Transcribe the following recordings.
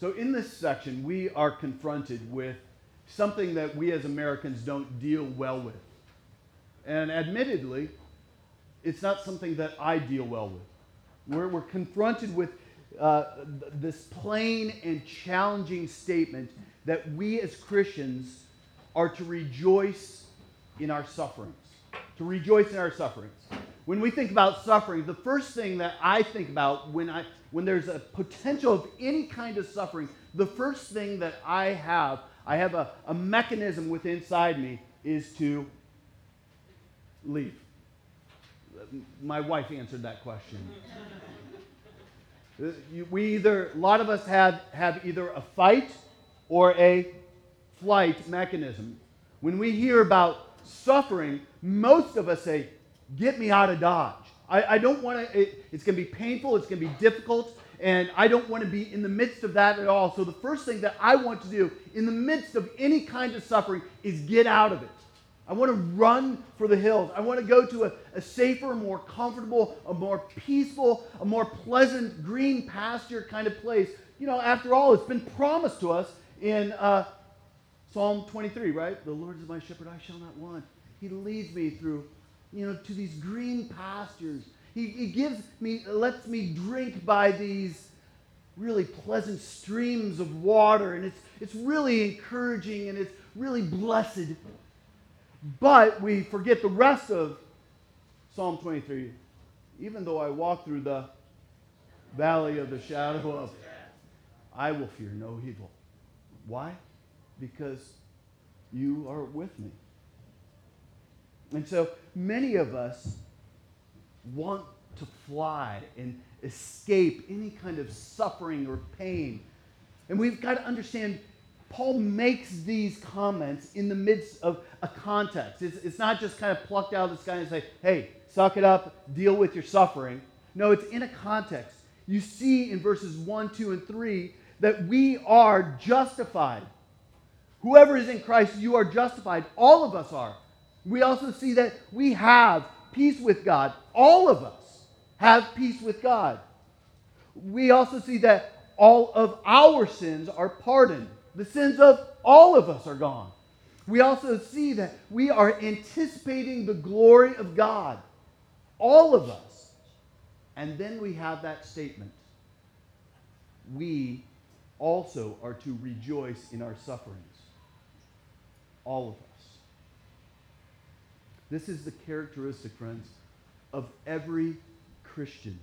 So, in this section, we are confronted with something that we as Americans don't deal well with. And admittedly, it's not something that I deal well with. We're, we're confronted with uh, this plain and challenging statement that we as Christians are to rejoice in our sufferings. To rejoice in our sufferings. When we think about suffering, the first thing that I think about when, I, when there's a potential of any kind of suffering, the first thing that I have, I have a, a mechanism within inside me, is to leave. My wife answered that question. we either, a lot of us have, have either a fight or a flight mechanism. When we hear about suffering, most of us say, Get me out of Dodge. I, I don't want to, it, it's going to be painful, it's going to be difficult, and I don't want to be in the midst of that at all. So, the first thing that I want to do in the midst of any kind of suffering is get out of it. I want to run for the hills. I want to go to a, a, safer, more comfortable, a more peaceful, a more pleasant green pasture kind of place. You know, after all, it's been promised to us in uh, Psalm 23, right? The Lord is my shepherd, I shall not want. He leads me through, you know, to these green pastures. He, he gives me, lets me drink by these really pleasant streams of water, and it's, it's really encouraging and it's really blessed. But we forget the rest of Psalm 23. Even though I walk through the valley of the shadow of, I will fear no evil. Why? Because you are with me. And so many of us want to fly and escape any kind of suffering or pain. And we've got to understand Paul makes these comments in the midst of a context. It's, it's not just kind of plucked out of the sky and say, hey, suck it up, deal with your suffering. No, it's in a context. You see in verses 1, 2, and 3 that we are justified. Whoever is in Christ, you are justified. All of us are. We also see that we have peace with God. All of us have peace with God. We also see that all of our sins are pardoned. The sins of all of us are gone. We also see that we are anticipating the glory of God. All of us. And then we have that statement. We also are to rejoice in our sufferings. All of us. This is the characteristic, friends, of every Christian.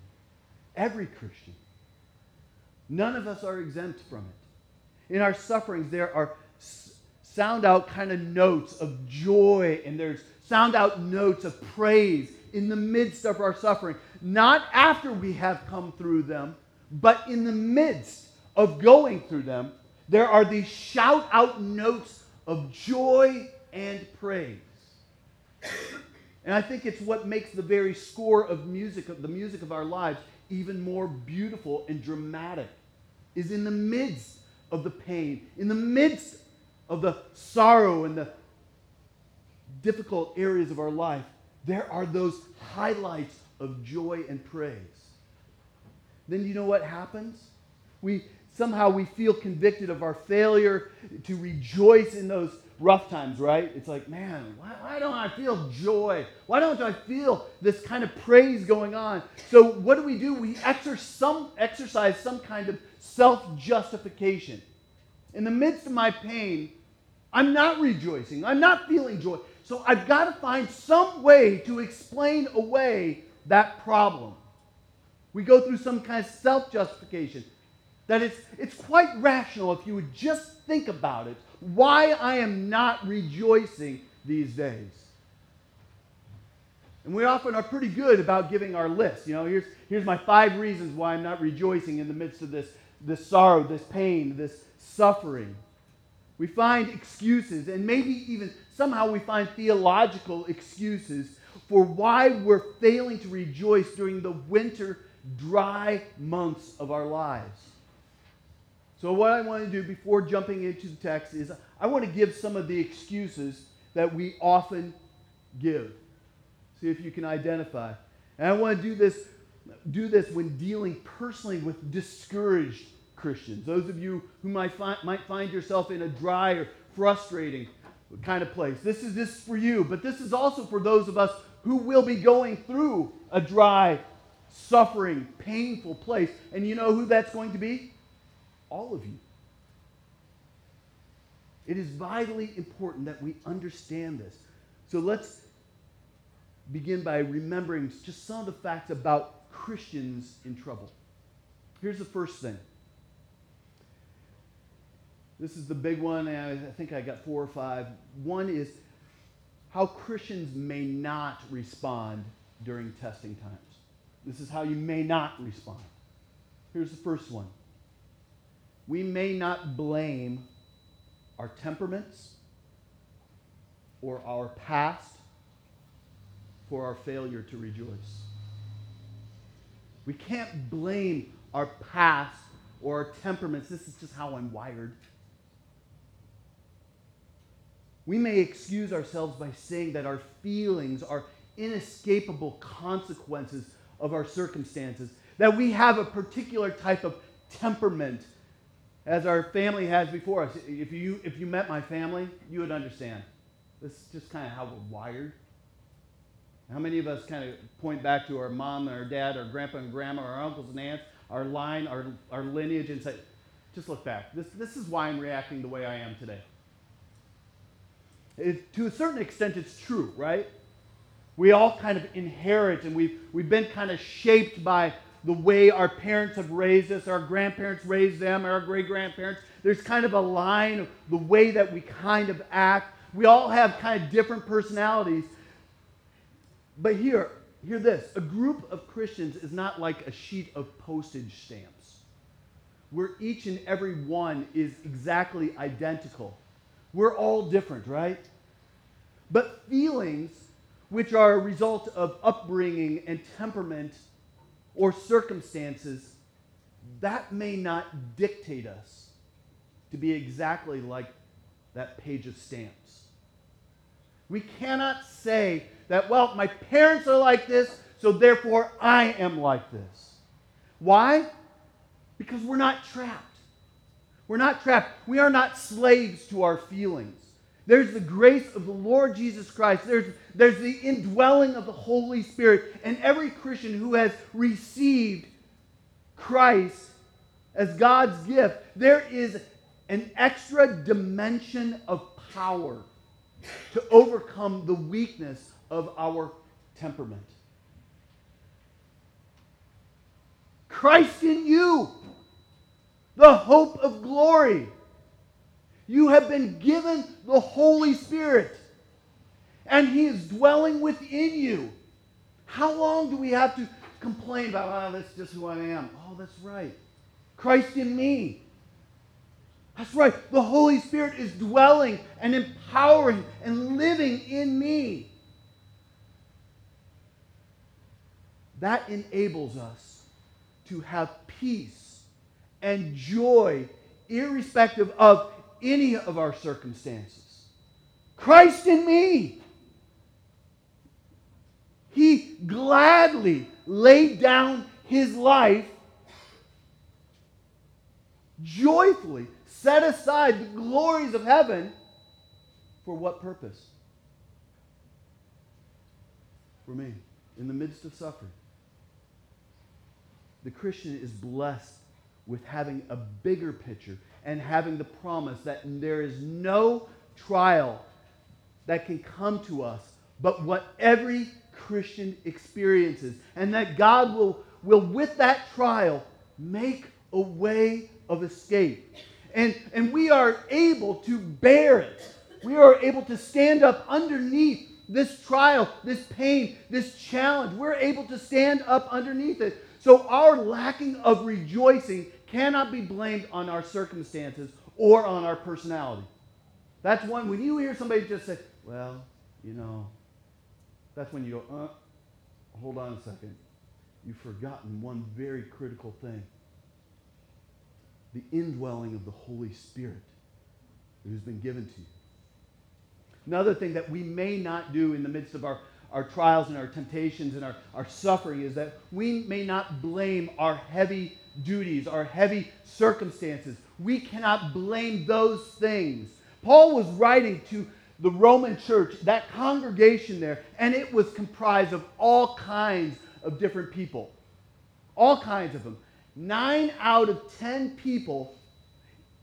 Every Christian. None of us are exempt from it. In our sufferings, there are sound out kind of notes of joy and there's sound out notes of praise in the midst of our suffering. Not after we have come through them, but in the midst of going through them, there are these shout out notes of joy and praise. And I think it's what makes the very score of music, of the music of our lives, even more beautiful and dramatic, is in the midst of the pain, in the midst of the sorrow and the difficult areas of our life, there are those highlights of joy and praise. Then you know what happens? We somehow we feel convicted of our failure to rejoice in those rough times, right? It's like, man, why, why, don't I feel joy? Why don't I feel this kind of praise going on? So what do we do? We exercise some, exercise some kind of self-justification. In the midst of my pain, I'm not rejoicing. I'm not feeling joy. So I've got to find some way to explain away that problem. We go through some kind of self-justification. That it's, it's quite rational if you would just think about it why I am not rejoicing these days. And we often are pretty good about giving our list. You know, here's, here's my five reasons why I'm not rejoicing in the midst of this, this sorrow, this pain, this suffering. We find excuses, and maybe even somehow we find theological excuses for why we're failing to rejoice during the winter, dry months of our lives. So, what I want to do before jumping into the text is I want to give some of the excuses that we often give. See if you can identify. And I want to do this, do this when dealing personally with discouraged Christians, those of you who might find, might find yourself in a dry or frustrating kind of place. This is this is for you, but this is also for those of us who will be going through a dry, suffering, painful place. And you know who that's going to be? All of you. It is vitally important that we understand this. So let's begin by remembering just some of the facts about Christians in trouble. Here's the first thing. This is the big one, and I think I got four or five. One is how Christians may not respond during testing times. This is how you may not respond. Here's the first one we may not blame our temperaments or our past for our failure to rejoice. We can't blame our past or our temperaments. This is just how I'm wired. We may excuse ourselves by saying that our feelings are inescapable consequences of our circumstances, that we have a particular type of temperament as our family has before us. If you, if you met my family, you would understand. This is just kind of how we're wired. How many of us kind of point back to our mom and our dad, our grandpa and grandma, our uncles and aunts, our line, our, our lineage, and say, just look back. This, this is why I'm reacting the way I am today. It, to a certain extent, it's true, right? We all kind of inherit and we've, we've been kind of shaped by the way our parents have raised us, our grandparents raised them, our great grandparents. There's kind of a line of the way that we kind of act. We all have kind of different personalities. But here, hear this a group of Christians is not like a sheet of postage stamps where each and every one is exactly identical. We're all different, right? But feelings, which are a result of upbringing and temperament or circumstances, that may not dictate us to be exactly like that page of stamps. We cannot say that, well, my parents are like this, so therefore I am like this. Why? Because we're not trapped. We're not trapped. We are not slaves to our feelings. There's the grace of the Lord Jesus Christ. There's, there's the indwelling of the Holy Spirit. And every Christian who has received Christ as God's gift, there is an extra dimension of power to overcome the weakness of our temperament. Christ in you, the hope of glory. You have been given the Holy Spirit, and He is dwelling within you. How long do we have to complain about, oh, that's just who I am? Oh, that's right. Christ in me. That's right. The Holy Spirit is dwelling and empowering and living in me. That enables us to have peace and joy, irrespective of any of our circumstances. Christ in me. He gladly laid down his life, joyfully set aside the glories of heaven for what purpose? For me, in the midst of suffering. The Christian is blessed with having a bigger picture and having the promise that there is no trial that can come to us but what every Christian experiences, and that God will, will with that trial, make a way of escape. And, and we are able to bear it. We are able to stand up underneath this trial, this pain, this challenge. We're able to stand up underneath it. So our lacking of rejoicing cannot be blamed on our circumstances or on our personality. That's one, when you hear somebody just say, well, you know, that's when you go, uh, hold on a second. You've forgotten one very critical thing the indwelling of the Holy Spirit who's been given to you. Another thing that we may not do in the midst of our, our trials and our temptations and our, our suffering is that we may not blame our heavy duties, our heavy circumstances. We cannot blame those things. Paul was writing to the Roman church, that congregation there, and it was comprised of all kinds of different people. All kinds of them. Nine out of ten people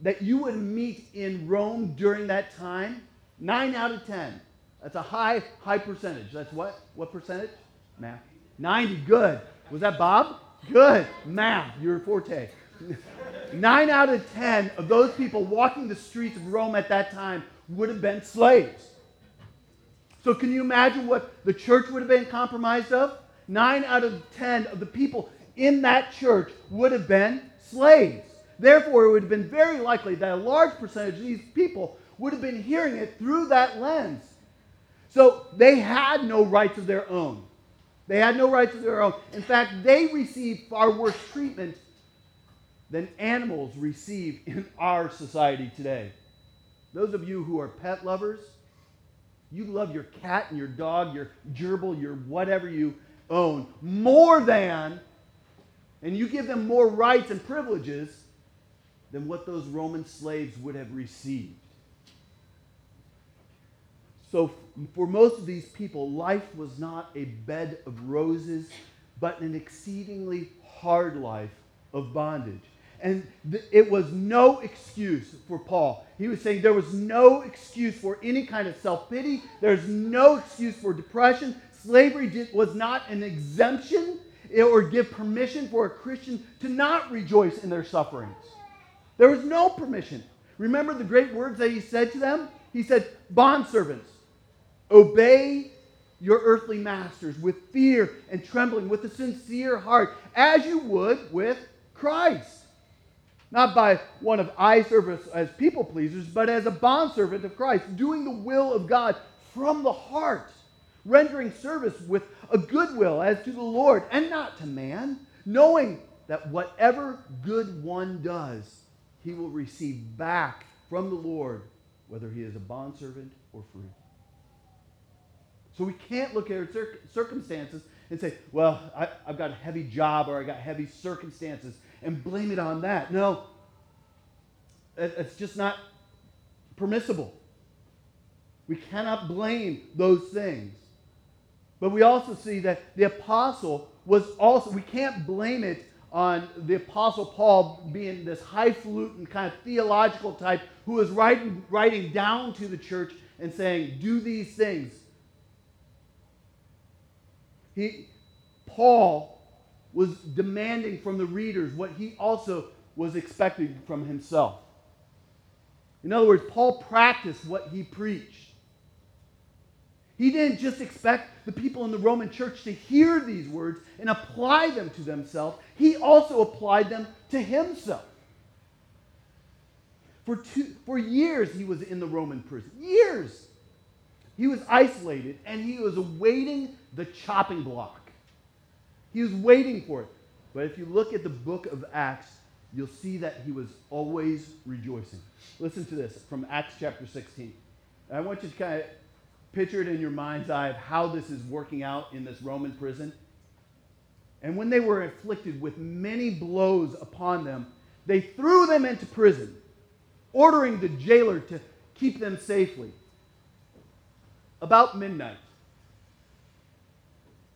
that you would meet in Rome during that time, nine out of ten. That's a high, high percentage. That's what? What percentage? Math. 90. Good. Was that Bob? Good. Math. Your forte. Nine out of ten of those people walking the streets of Rome at that time would have been slaves. So, can you imagine what the church would have been compromised of? Nine out of ten of the people in that church would have been slaves. Therefore, it would have been very likely that a large percentage of these people would have been hearing it through that lens. So, they had no rights of their own. They had no rights of their own. In fact, they received far worse treatment than animals receive in our society today. Those of you who are pet lovers, you love your cat and your dog, your gerbil, your whatever you own more than, and you give them more rights and privileges than what those Roman slaves would have received. So, for most of these people, life was not a bed of roses, but an exceedingly hard life of bondage. And th- it was no excuse for Paul. He was saying there was no excuse for any kind of self pity, there's no excuse for depression. Slavery did, was not an exemption it or give permission for a Christian to not rejoice in their sufferings. There was no permission. Remember the great words that he said to them? He said, Bondservants, obey your earthly masters with fear and trembling, with a sincere heart, as you would with Christ not by one of eye service as people pleasers, but as a bondservant of Christ, doing the will of God from the heart, rendering service with a good will as to the Lord and not to man, knowing that whatever good one does, he will receive back from the Lord, whether he is a bondservant or free. So we can't look at our circumstances and say, well, I, have got a heavy job or I got heavy circumstances and blame it on that. No, it's just not permissible. We cannot blame those things. But we also see that the apostle was also, we can't blame it on the apostle Paul being this highfalutin kind of theological type who was writing, writing down to the church and saying, do these things. He, Paul was demanding from the readers what he also was expecting from himself. In other words, Paul practiced what he preached. He didn't just expect the people in the Roman church to hear these words and apply them to themselves, he also applied them to himself. For, two, for years, he was in the Roman prison. Years. He was isolated and he was awaiting the chopping block. He was waiting for it. But if you look at the book of Acts, you'll see that he was always rejoicing. Listen to this from Acts chapter 16. I want you to kind of picture it in your mind's eye of how this is working out in this Roman prison. And when they were afflicted with many blows upon them, they threw them into prison, ordering the jailer to keep them safely. About midnight,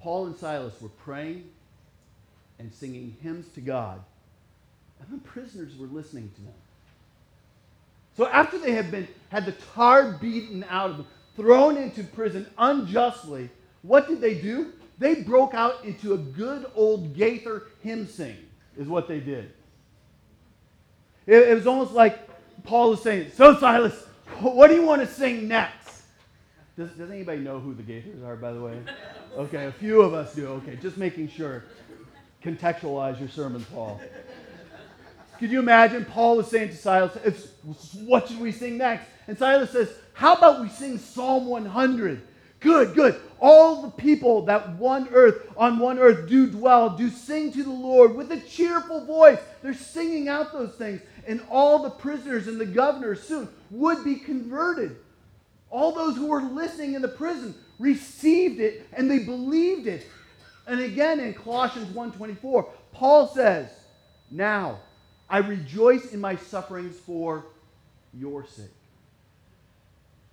Paul and Silas were praying and singing hymns to God and the prisoners were listening to them. So after they had been had the tar beaten out of them, thrown into prison unjustly, what did they do? They broke out into a good old Gaither hymn sing, is what they did. It, it was almost like Paul was saying, So, Silas, what do you want to sing next? Does, does anybody know who the Gaithers are, by the way? Okay, a few of us do. Okay, just making sure. Contextualize your sermon, Paul. Could you imagine? Paul was saying to Silas, What should we sing next? And Silas says, How about we sing Psalm 100? Good, good. All the people that one earth, on one earth do dwell, do sing to the Lord with a cheerful voice. They're singing out those things. And all the prisoners and the governors soon would be converted. All those who were listening in the prison received it and they believed it. And again in Colossians 1:24, Paul says, now. I rejoice in my sufferings for your sake.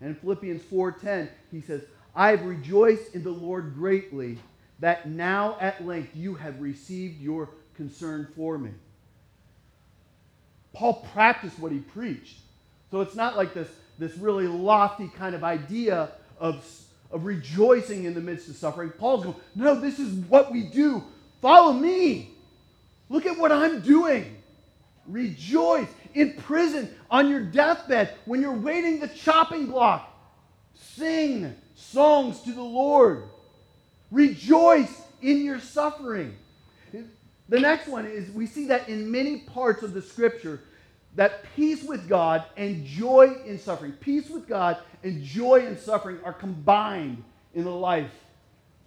And in Philippians 4:10, he says, I have rejoiced in the Lord greatly that now at length you have received your concern for me. Paul practiced what he preached. So it's not like this, this really lofty kind of idea of, of rejoicing in the midst of suffering. Paul's going, no, this is what we do. Follow me. Look at what I'm doing. Rejoice in prison, on your deathbed, when you're waiting the chopping block. Sing songs to the Lord. Rejoice in your suffering. The next one is we see that in many parts of the scripture that peace with God and joy in suffering, peace with God and joy in suffering are combined in the life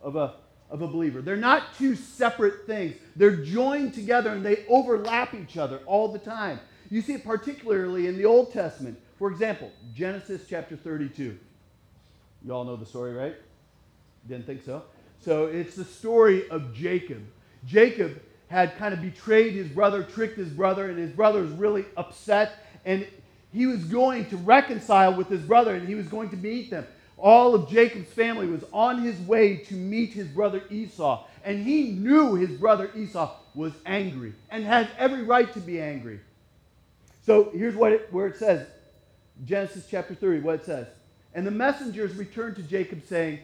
of a, of a believer. They're not two separate things, they're joined together and they overlap each other all the time. You see it particularly in the Old Testament. For example, Genesis chapter 32. You all know the story, right? Didn't think so? So it's the story of Jacob. Jacob had kind of betrayed his brother, tricked his brother, and his brother was really upset. And he was going to reconcile with his brother and he was going to meet them. All of Jacob's family was on his way to meet his brother Esau. And he knew his brother Esau was angry and had every right to be angry. So here's what it, where it says Genesis chapter 30, what it says. And the messengers returned to Jacob, saying,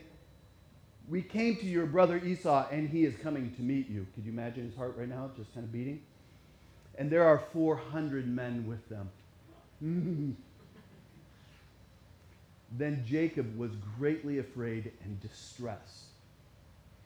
We came to your brother Esau, and he is coming to meet you. Could you imagine his heart right now, just kind of beating? And there are 400 men with them. then Jacob was greatly afraid and distressed.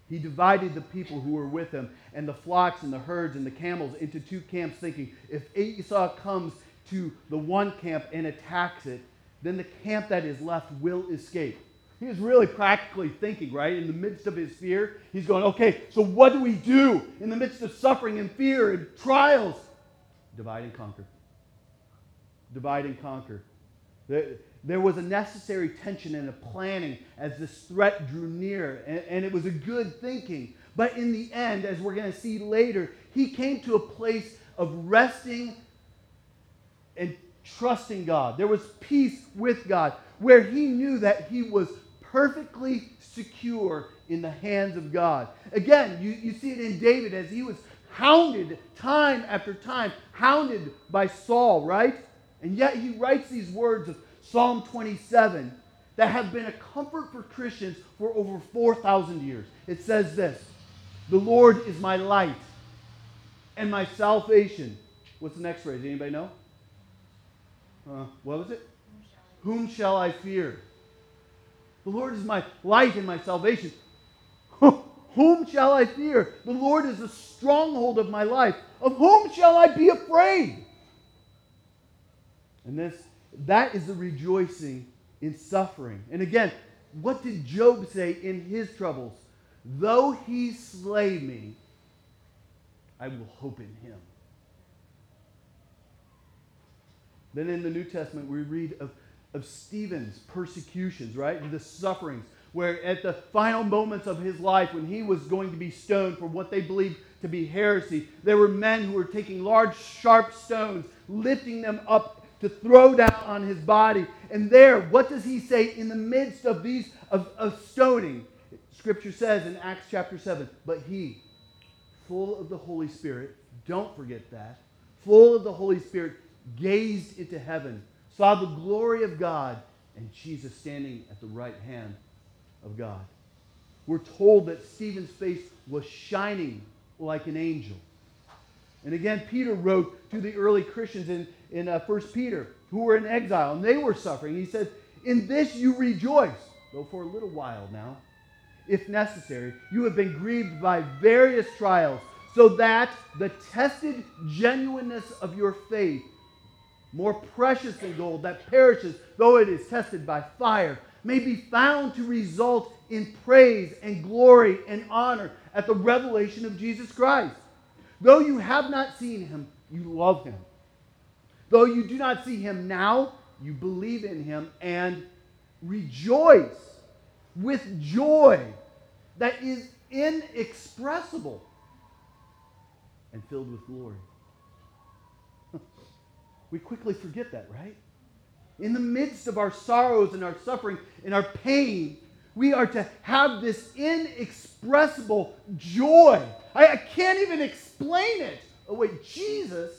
He divided the people who were with him and the flocks and the herds and the camels into two camps, thinking, if Esau comes to the one camp and attacks it, then the camp that is left will escape. He was really practically thinking, right? In the midst of his fear, he's going, okay, so what do we do in the midst of suffering and fear and trials? Divide and conquer. Divide and conquer. There was a necessary tension and a planning as this threat drew near, and, and it was a good thinking. But in the end, as we're going to see later, he came to a place of resting and trusting God. There was peace with God, where he knew that he was perfectly secure in the hands of God. Again, you, you see it in David as he was hounded time after time, hounded by Saul, right? And yet he writes these words of Psalm 27 that have been a comfort for Christians for over 4,000 years. It says this The Lord is my light and my salvation. What's the next phrase? Anybody know? Uh, what was it? Whom shall I fear? The Lord is my light and my salvation. whom shall I fear? The Lord is the stronghold of my life. Of whom shall I be afraid? And this that is the rejoicing in suffering. And again, what did Job say in his troubles? Though he slay me, I will hope in him. Then in the New Testament, we read of, of Stephen's persecutions, right? The sufferings, where at the final moments of his life, when he was going to be stoned for what they believed to be heresy, there were men who were taking large, sharp stones, lifting them up to throw down on his body. And there, what does he say in the midst of these of, of stoning? Scripture says in Acts chapter 7, but he, full of the Holy Spirit, don't forget that, full of the Holy Spirit, gazed into heaven, saw the glory of God, and Jesus standing at the right hand of God. We're told that Stephen's face was shining like an angel. And again, Peter wrote to the early Christians in, in uh, 1 Peter who were in exile, and they were suffering. He says, In this you rejoice, though for a little while now, if necessary, you have been grieved by various trials, so that the tested genuineness of your faith, more precious than gold that perishes, though it is tested by fire, may be found to result in praise and glory and honor at the revelation of Jesus Christ. Though you have not seen him, you love him. Though you do not see him now, you believe in him and rejoice with joy that is inexpressible and filled with glory. We quickly forget that, right? In the midst of our sorrows and our suffering and our pain, we are to have this inexpressible joy. I, I can't even explain it. Oh, wait, Jesus,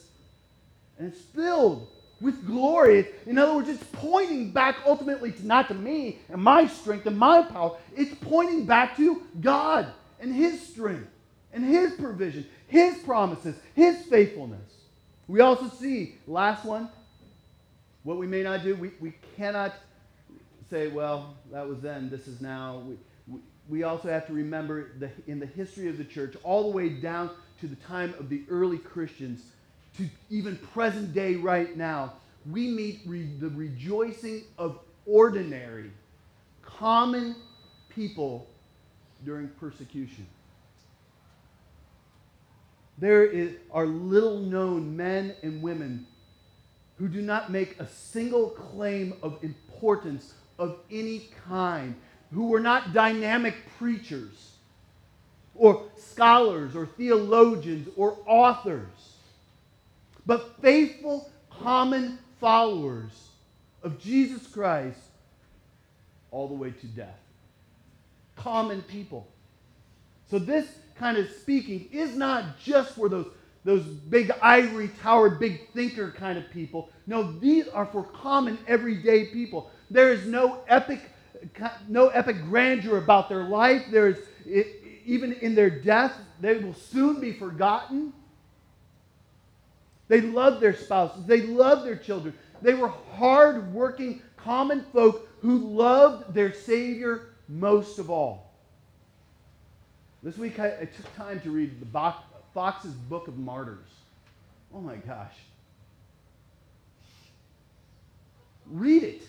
and it's filled with glory. In other words, it's pointing back ultimately to not to me and my strength and my power. It's pointing back to God and His strength and His provision, His promises, His faithfulness. We also see, last one, what we may not do, we, we cannot say, well, that was then, this is now. We, we, also have to remember the, in the history of the church, all the way down to the time of the early Christians, to even present day right now, we meet re- the rejoicing of ordinary, common people during persecution. There is, are little known men and women who do not make a single claim of importance of any kind, who were not dynamic preachers or scholars or theologians or authors, but faithful, common followers of Jesus Christ all the way to death. Common people. So, this kind of speaking is not just for those, those big ivory tower, big thinker kind of people. No, these are for common, everyday people. There is no epic, no epic grandeur about their life. There is, even in their death, they will soon be forgotten. They loved their spouses. They loved their children. They were hard-working, common folk who loved their Savior most of all. This week I, I took time to read the Foxe's Book of Martyrs. Oh my gosh. Read it.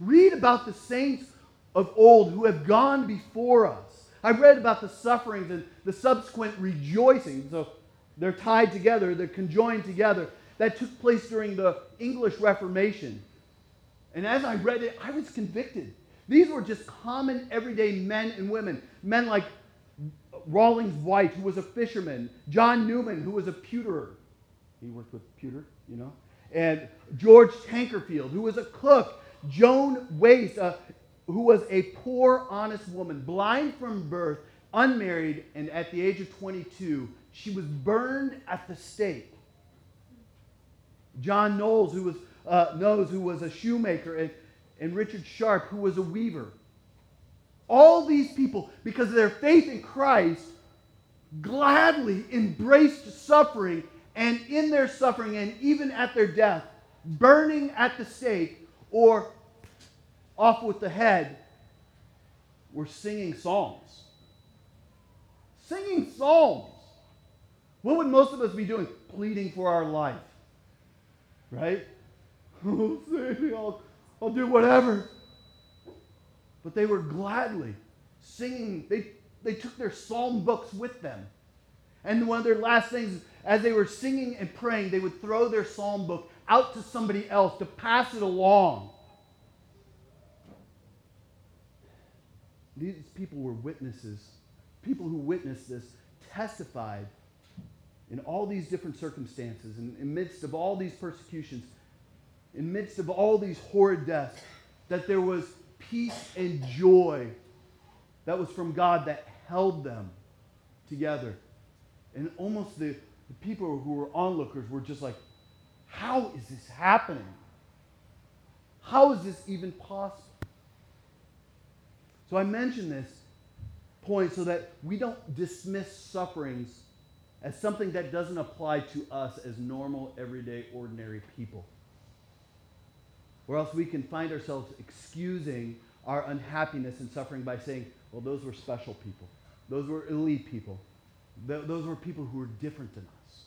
Read about the saints of old who have gone before us. I read about the sufferings and the subsequent rejoicing. So they're tied together, they're conjoined together. That took place during the English Reformation. And as I read it, I was convicted. These were just common, everyday men and women. Men like Rawlins White, who was a fisherman, John Newman, who was a pewterer. He worked with pewter, you know. And George Tankerfield, who was a cook. Joan Waste, uh, who was a poor, honest woman, blind from birth, unmarried, and at the age of 22, she was burned at the stake. John Knowles, who was, uh, Knows, who was a shoemaker, and, and Richard Sharp, who was a weaver. All these people, because of their faith in Christ, gladly embraced suffering, and in their suffering, and even at their death, burning at the stake or off with the head, were singing psalms. Singing psalms. What would most of us be doing? Pleading for our life. Right? Oh, I'll, I'll do whatever. But they were gladly singing. They, they took their psalm books with them. And one of their last things, as they were singing and praying, they would throw their psalm book out to somebody else to pass it along. These people were witnesses. People who witnessed this testified in all these different circumstances, and in midst of all these persecutions, in midst of all these horrid deaths, that there was peace and joy that was from God that held them together. And almost the, the people who were onlookers were just like, how is this happening? How is this even possible? So I mention this point so that we don't dismiss sufferings as something that doesn't apply to us as normal, everyday, ordinary people. Or else we can find ourselves excusing our unhappiness and suffering by saying, well, those were special people. Those were elite people. Th- those were people who were different than us.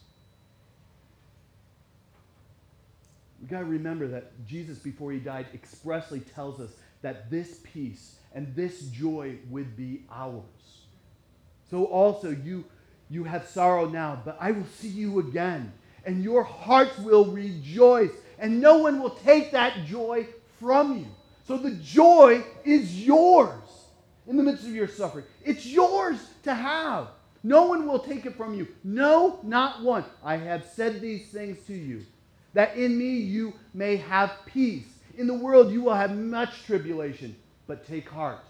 We've got to remember that Jesus, before he died, expressly tells us that this peace and this joy would be ours. So also, you you have sorrow now, but I will see you again, and your hearts will rejoice, and no one will take that joy from you. So the joy is yours in the midst of your suffering. It's yours to have. No one will take it from you. No, not one. I have said these things to you, that in me you may have peace. In the world you will have much tribulation, but take heart.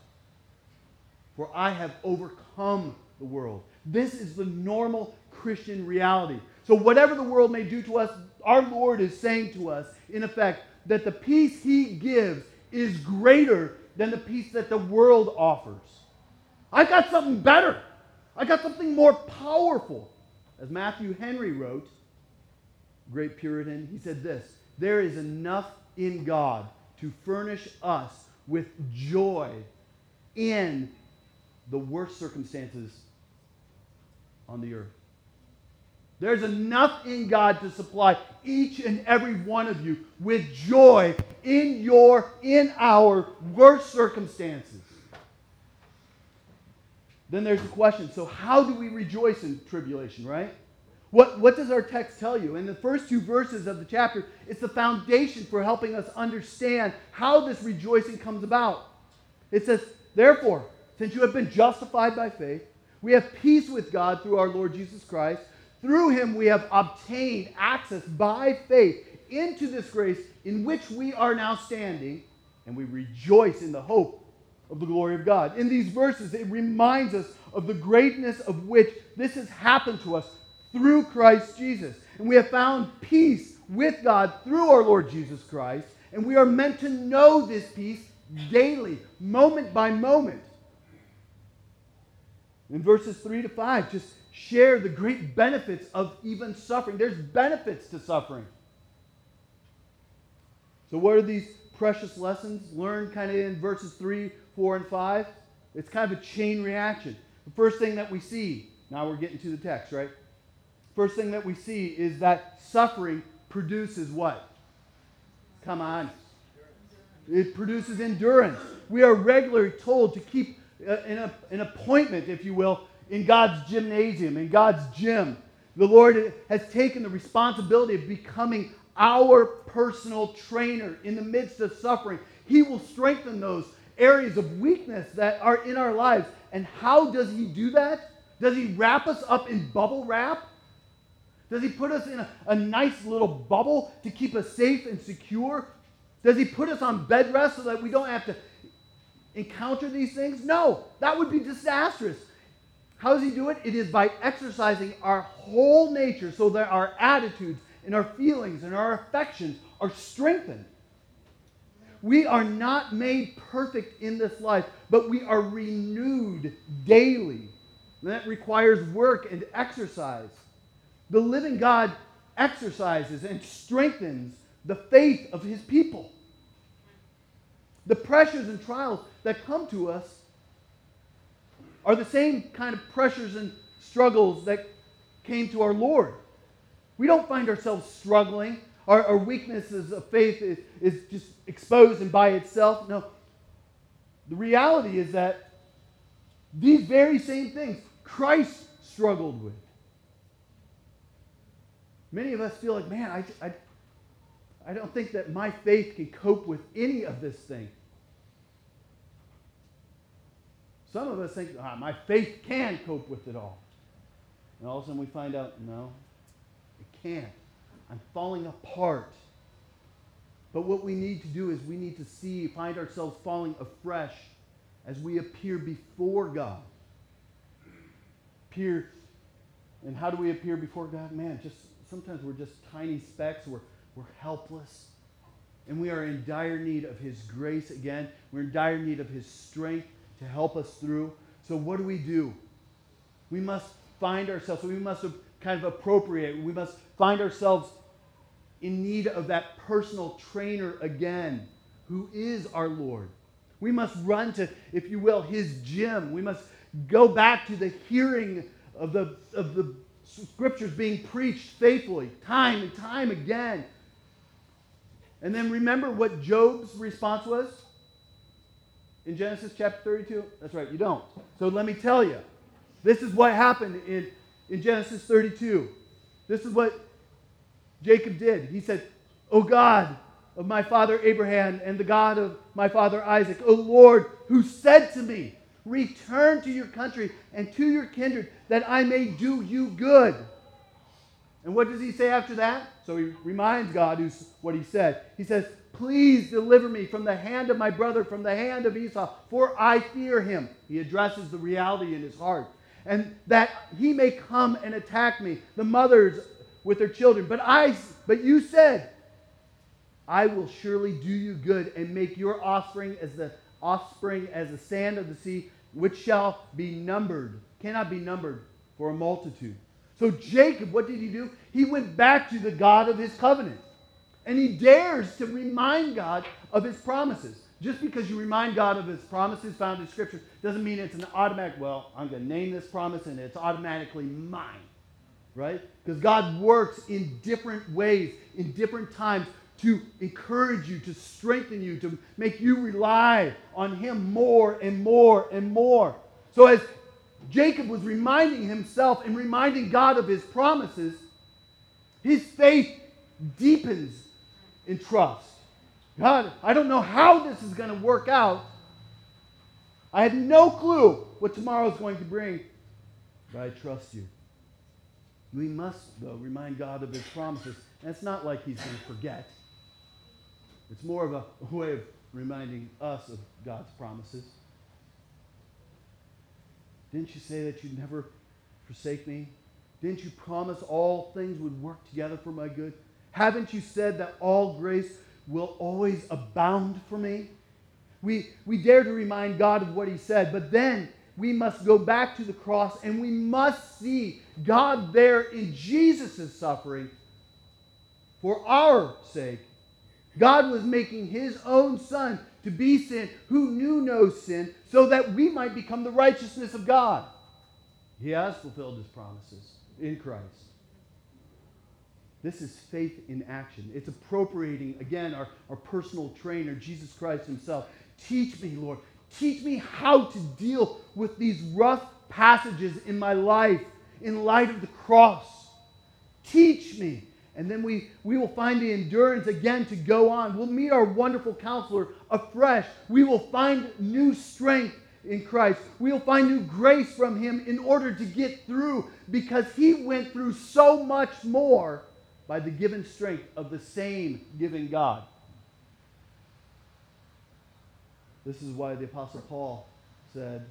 For I have overcome the world. This is the normal Christian reality. So, whatever the world may do to us, our Lord is saying to us, in effect, that the peace He gives is greater than the peace that the world offers. I've got something better. I got something more powerful. As Matthew Henry wrote, great Puritan, he said this There is enough in God to furnish us with joy in the worst circumstances on the earth. There's enough in God to supply each and every one of you with joy in your, in our worst circumstances. Then there's the question so, how do we rejoice in tribulation, right? What, what does our text tell you? In the first two verses of the chapter, it's the foundation for helping us understand how this rejoicing comes about. It says, Therefore, since you have been justified by faith, we have peace with God through our Lord Jesus Christ. Through him we have obtained access by faith into this grace in which we are now standing, and we rejoice in the hope of the glory of God. In these verses, it reminds us of the greatness of which this has happened to us through Christ Jesus. And we have found peace with God through our Lord Jesus Christ, and we are meant to know this peace daily, moment by moment. In verses 3 to 5, just share the great benefits of even suffering. There's benefits to suffering. So, what are these precious lessons learned kind of in verses 3, 4, and 5? It's kind of a chain reaction. The first thing that we see, now we're getting to the text, right? First thing that we see is that suffering produces what? Come on. It produces endurance. We are regularly told to keep uh, an, an appointment, if you will, in God's gymnasium, in God's gym. The Lord has taken the responsibility of becoming our personal trainer in the midst of suffering. He will strengthen those areas of weakness that are in our lives. And how does He do that? Does He wrap us up in bubble wrap? Does He put us in a, a nice little bubble to keep us safe and secure? Does He put us on bed rest so that we don't have to encounter these things? No, that would be disastrous. How does he do it? It is by exercising our whole nature so that our attitudes and our feelings and our affections are strengthened. We are not made perfect in this life, but we are renewed daily. And that requires work and exercise. The living God exercises and strengthens the faith of his people. The pressures and trials that come to us are the same kind of pressures and struggles that came to our Lord. We don't find ourselves struggling. Our, our weaknesses of faith is, is just exposed and by itself. No. The reality is that these very same things Christ struggled with. Many of us feel like, man, I, I, I don't think that my faith can cope with any of this thing. Some of us think, ah, my faith can cope with it all. And all of a sudden we find out, no, it can't. I'm falling apart. But what we need to do is we need to see, find ourselves falling afresh as we appear before God. Appear, and how do we appear before God? Man, just sometimes we're just tiny specks. We're, we're helpless. And we are in dire need of His grace again. We're in dire need of His strength to help us through. So, what do we do? We must find ourselves, we must kind of appropriate, we must find ourselves in need of that personal trainer again, who is our Lord. We must run to, if you will, his gym. We must go back to the hearing of the, of the scriptures being preached faithfully, time and time again. And then remember what Job's response was? In Genesis chapter 32? That's right, you don't. So let me tell you. This is what happened in, in Genesis 32. This is what Jacob did. He said, O God of my father Abraham and the God of my father Isaac, O Lord, who said to me, Return to your country and to your kindred, that I may do you good. And what does he say after that? So he reminds God who's what he said. He says, Please deliver me from the hand of my brother, from the hand of Esau, for I fear him. He addresses the reality in his heart. And that he may come and attack me, the mothers with their children. But I but you said, I will surely do you good and make your offspring as the offspring as the sand of the sea, which shall be numbered, cannot be numbered for a multitude. So Jacob, what did he do? He went back to the God of his covenant. And he dares to remind God of his promises. Just because you remind God of his promises found in Scripture doesn't mean it's an automatic, well, I'm going to name this promise and it's automatically mine. Right? Because God works in different ways, in different times to encourage you, to strengthen you, to make you rely on Him more and more and more. So, as Jacob was reminding himself and reminding God of his promises, his faith deepens in trust. God, I don't know how this is going to work out. I have no clue what tomorrow is going to bring, but I trust you. We must, though, remind God of his promises. And it's not like he's going to forget. It's more of a way of reminding us of God's promises. Didn't you say that you'd never forsake me? Didn't you promise all things would work together for my good? Haven't you said that all grace will always abound for me? We, we dare to remind God of what he said, but then we must go back to the cross and we must see God there in Jesus' suffering for our sake. God was making his own son to be sin who knew no sin so that we might become the righteousness of God. He has fulfilled his promises in Christ. This is faith in action. It's appropriating, again, our, our personal trainer, Jesus Christ himself. Teach me, Lord. Teach me how to deal with these rough passages in my life in light of the cross. Teach me. And then we, we will find the endurance again to go on. We'll meet our wonderful counselor afresh. We will find new strength in Christ. We'll find new grace from him in order to get through because he went through so much more by the given strength of the same given God. This is why the Apostle Paul said,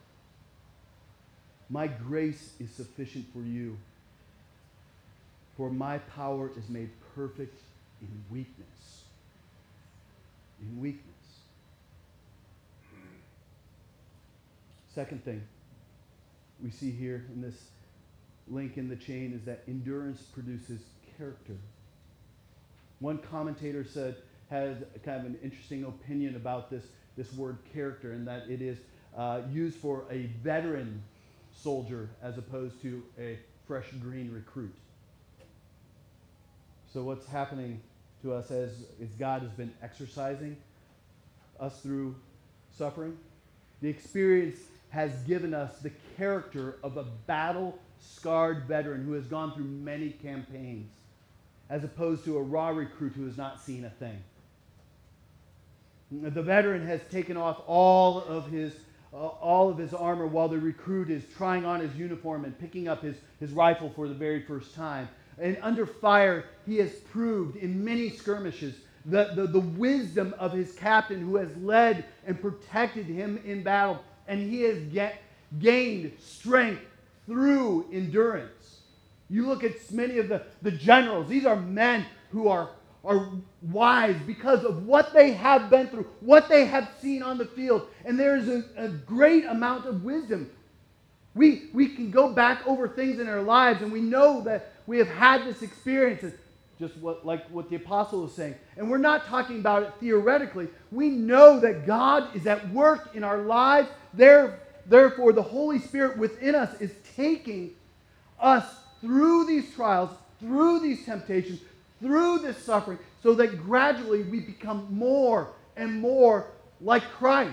My grace is sufficient for you, for my power is made perfect in weakness. In weakness. Second thing we see here in this link in the chain is that endurance produces character. One commentator said, had kind of an interesting opinion about this, this word character, and that it is uh, used for a veteran soldier as opposed to a fresh green recruit. So, what's happening to us as, as God has been exercising us through suffering? The experience has given us the character of a battle scarred veteran who has gone through many campaigns as opposed to a raw recruit who has not seen a thing. The veteran has taken off all of his, uh, all of his armor while the recruit is trying on his uniform and picking up his, his rifle for the very first time. And under fire, he has proved in many skirmishes the, the, the wisdom of his captain who has led and protected him in battle. And he has get, gained strength through endurance. You look at many of the, the generals, these are men who are, are wise because of what they have been through, what they have seen on the field. And there is a, a great amount of wisdom. We, we can go back over things in our lives and we know that we have had this experience, just what, like what the apostle was saying. And we're not talking about it theoretically. We know that God is at work in our lives. There, therefore, the Holy Spirit within us is taking us through these trials, through these temptations, through this suffering, so that gradually we become more and more like Christ.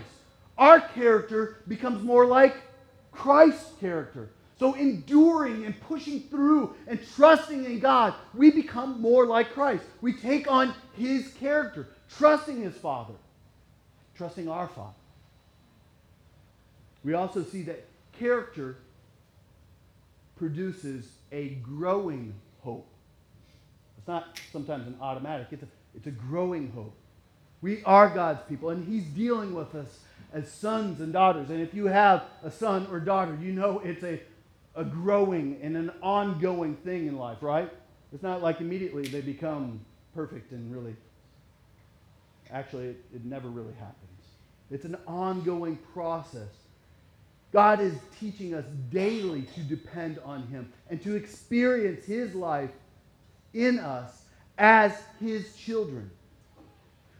Our character becomes more like Christ's character. So, enduring and pushing through and trusting in God, we become more like Christ. We take on his character, trusting his Father, trusting our Father. We also see that character produces a growing hope. It's not sometimes an automatic, it's a, it's a growing hope. We are God's people, and He's dealing with us as sons and daughters. And if you have a son or daughter, you know it's a, a growing and an ongoing thing in life, right? It's not like immediately they become perfect and really. Actually, it, it never really happens. It's an ongoing process. God is teaching us daily to depend on Him and to experience His life in us as His children.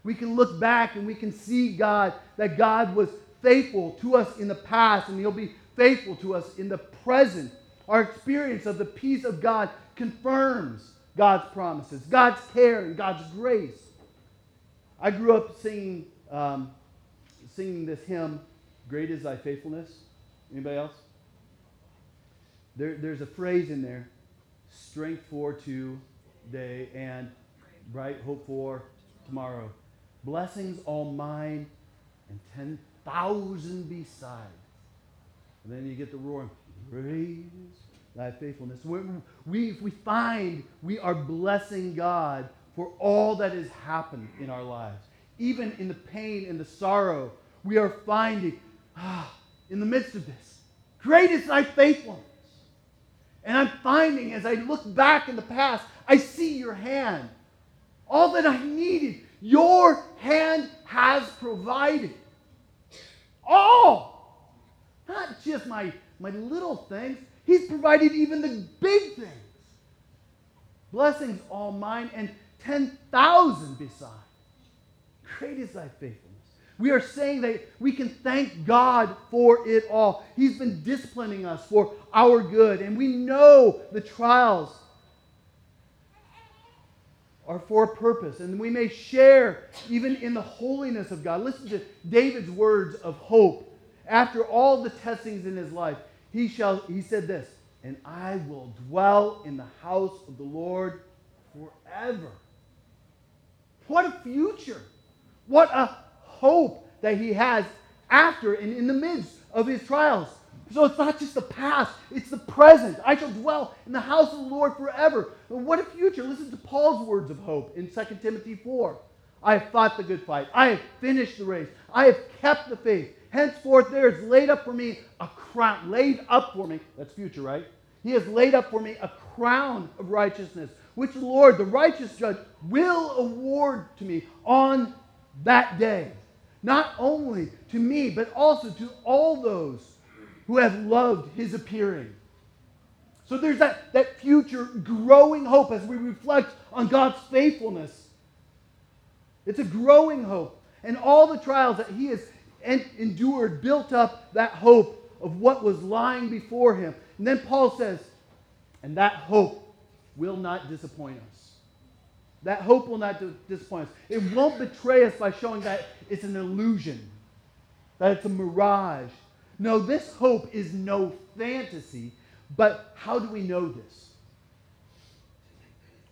We can look back and we can see God, that God was faithful to us in the past and He'll be faithful to us in the present. Our experience of the peace of God confirms God's promises, God's care, and God's grace. I grew up singing, um, singing this hymn, Great is Thy Faithfulness. Anybody else? There, there's a phrase in there strength for today and bright hope for tomorrow. Blessings all mine and 10,000 beside. And then you get the roar, praise thy faithfulness. We, we, we find we are blessing God for all that has happened in our lives. Even in the pain and the sorrow, we are finding, ah, in the midst of this, great is thy faithfulness. And I'm finding as I look back in the past, I see your hand. All that I needed, your hand has provided. All. Not just my, my little things, He's provided even the big things. Blessings all mine and 10,000 beside. Great is thy faithfulness. We are saying that we can thank God for it all. He's been disciplining us for our good, and we know the trials are for a purpose, and we may share even in the holiness of God. Listen to David's words of hope. After all the testings in his life, he shall he said this, and I will dwell in the house of the Lord forever. What a future. What a hope that he has after and in the midst of his trials. So it's not just the past, it's the present. I shall dwell in the house of the Lord forever. What a future. Listen to Paul's words of hope in 2 Timothy 4. I have fought the good fight. I have finished the race. I have kept the faith. Henceforth there is laid up for me a crown. Laid up for me. That's future, right? He has laid up for me a crown of righteousness, which the Lord, the righteous judge, will award to me on that day. Not only to me, but also to all those who have loved his appearing. So there's that, that future growing hope as we reflect on God's faithfulness. It's a growing hope. And all the trials that he has endured built up that hope of what was lying before him. And then Paul says, and that hope will not disappoint us. That hope will not disappoint us. It won't betray us by showing that it's an illusion, that it's a mirage. No, this hope is no fantasy, but how do we know this?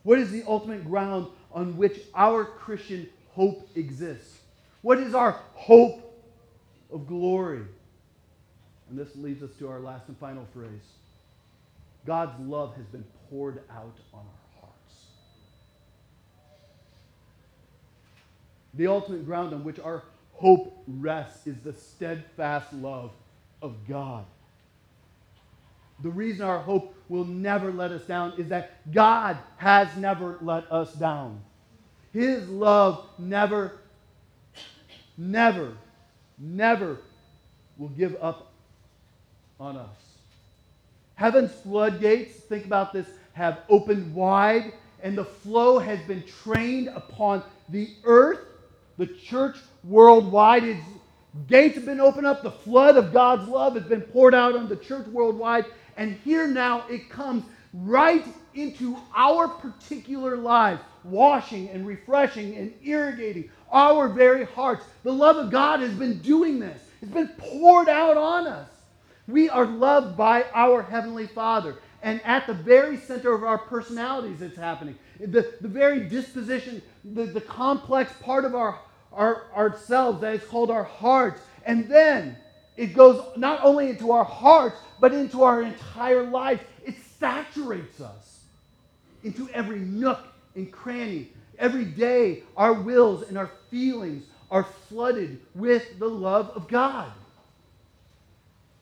What is the ultimate ground on which our Christian hope exists? What is our hope of glory? And this leads us to our last and final phrase God's love has been poured out on our The ultimate ground on which our hope rests is the steadfast love of God. The reason our hope will never let us down is that God has never let us down. His love never, never, never will give up on us. Heaven's floodgates, think about this, have opened wide, and the flow has been trained upon the earth the church worldwide. Its gates have been opened up. The flood of God's love has been poured out on the church worldwide. And here now it comes right into our particular lives, washing and refreshing and irrigating our very hearts. The love of God has been doing this, it's been poured out on us. We are loved by our Heavenly Father. And at the very center of our personalities, it's happening. The, the very disposition, the, the complex part of our our, ourselves, that is called our hearts. And then it goes not only into our hearts, but into our entire life. It saturates us into every nook and cranny. Every day, our wills and our feelings are flooded with the love of God.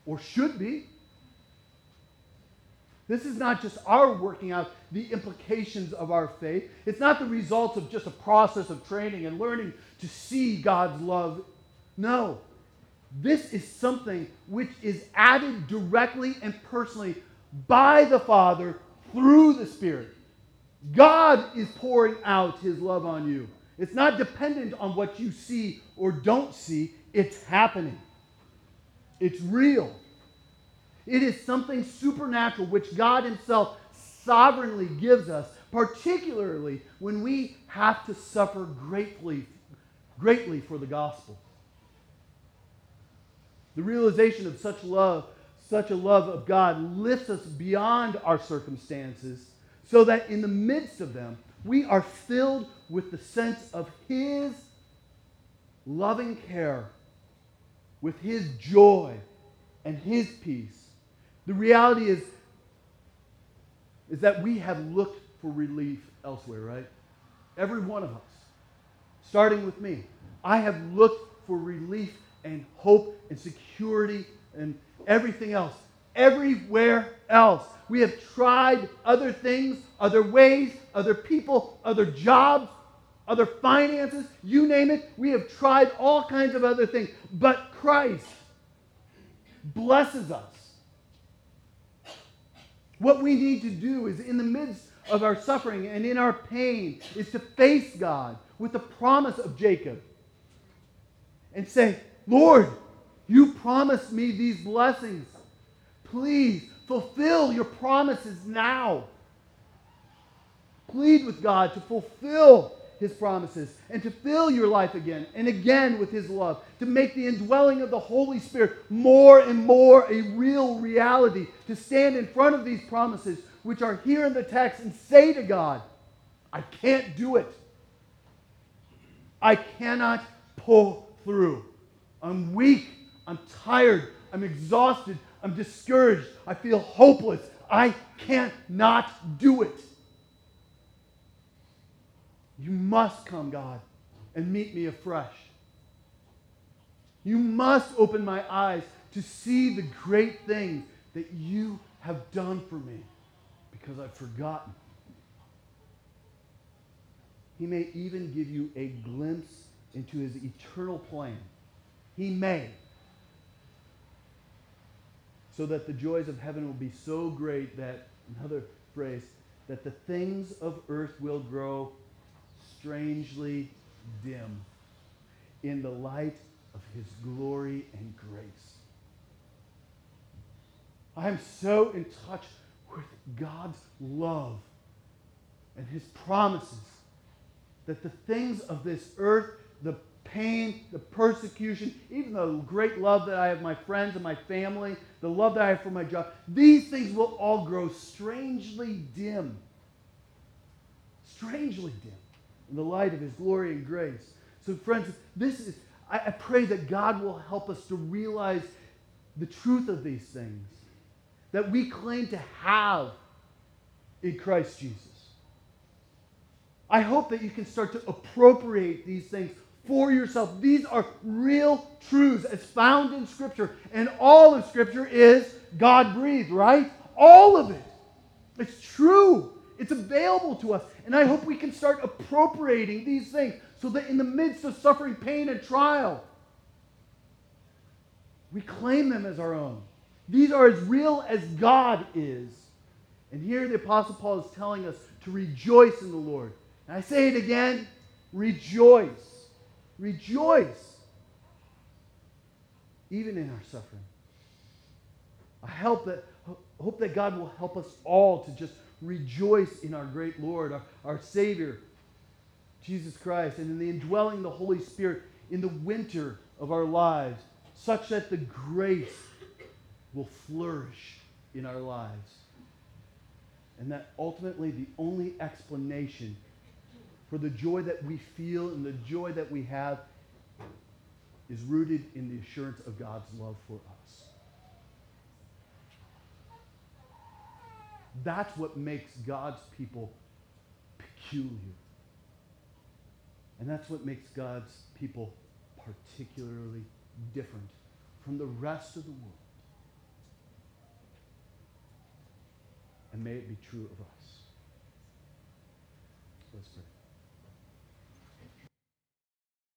Or should be. This is not just our working out the implications of our faith. It's not the result of just a process of training and learning to see God's love. No. This is something which is added directly and personally by the Father through the Spirit. God is pouring out his love on you. It's not dependent on what you see or don't see, it's happening. It's real. It is something supernatural which God Himself sovereignly gives us, particularly when we have to suffer greatly, greatly for the gospel. The realization of such love, such a love of God, lifts us beyond our circumstances so that in the midst of them, we are filled with the sense of His loving care, with His joy and His peace. The reality is, is that we have looked for relief elsewhere, right? Every one of us, starting with me. I have looked for relief and hope and security and everything else. Everywhere else. We have tried other things, other ways, other people, other jobs, other finances, you name it. We have tried all kinds of other things. But Christ blesses us what we need to do is in the midst of our suffering and in our pain is to face God with the promise of Jacob and say, Lord, you promised me these blessings. Please fulfill your promises now. Plead with God to fulfill his promises and to fill your life again and again with his love, to make the indwelling of the Holy Spirit more and more a real reality, to stand in front of these promises which are here in the text and say to God, I can't do it. I cannot pull through. I'm weak. I'm tired. I'm exhausted. I'm discouraged. I feel hopeless. I can't not do it. You must come, God, and meet me afresh. You must open my eyes to see the great things that you have done for me because I've forgotten. He may even give you a glimpse into his eternal plan. He may. So that the joys of heaven will be so great that, another phrase, that the things of earth will grow strangely dim in the light of his glory and grace. I am so in touch with God's love and his promises that the things of this earth, the pain, the persecution, even the great love that I have my friends and my family, the love that I have for my job, these things will all grow strangely dim. Strangely dim in the light of his glory and grace. So, friends, this is, I, I pray that God will help us to realize the truth of these things that we claim to have in Christ Jesus. I hope that you can start to appropriate these things for yourself. These are real truths as found in Scripture. And all of Scripture is God breathed, right? All of it. It's true. It's available to us. And I hope we can start appropriating these things so that in the midst of suffering, pain, and trial, we claim them as our own. These are as real as God is. And here the Apostle Paul is telling us to rejoice in the Lord. And I say it again rejoice. Rejoice. Even in our suffering. I hope that, hope that God will help us all to just rejoice in our great Lord, our, our Savior, Jesus Christ, and in the indwelling the Holy Spirit in the winter of our lives, such that the grace will flourish in our lives. And that ultimately the only explanation for the joy that we feel and the joy that we have is rooted in the assurance of God's love for us. That's what makes God's people peculiar. And that's what makes God's people particularly different from the rest of the world. And may it be true of us. Let's pray.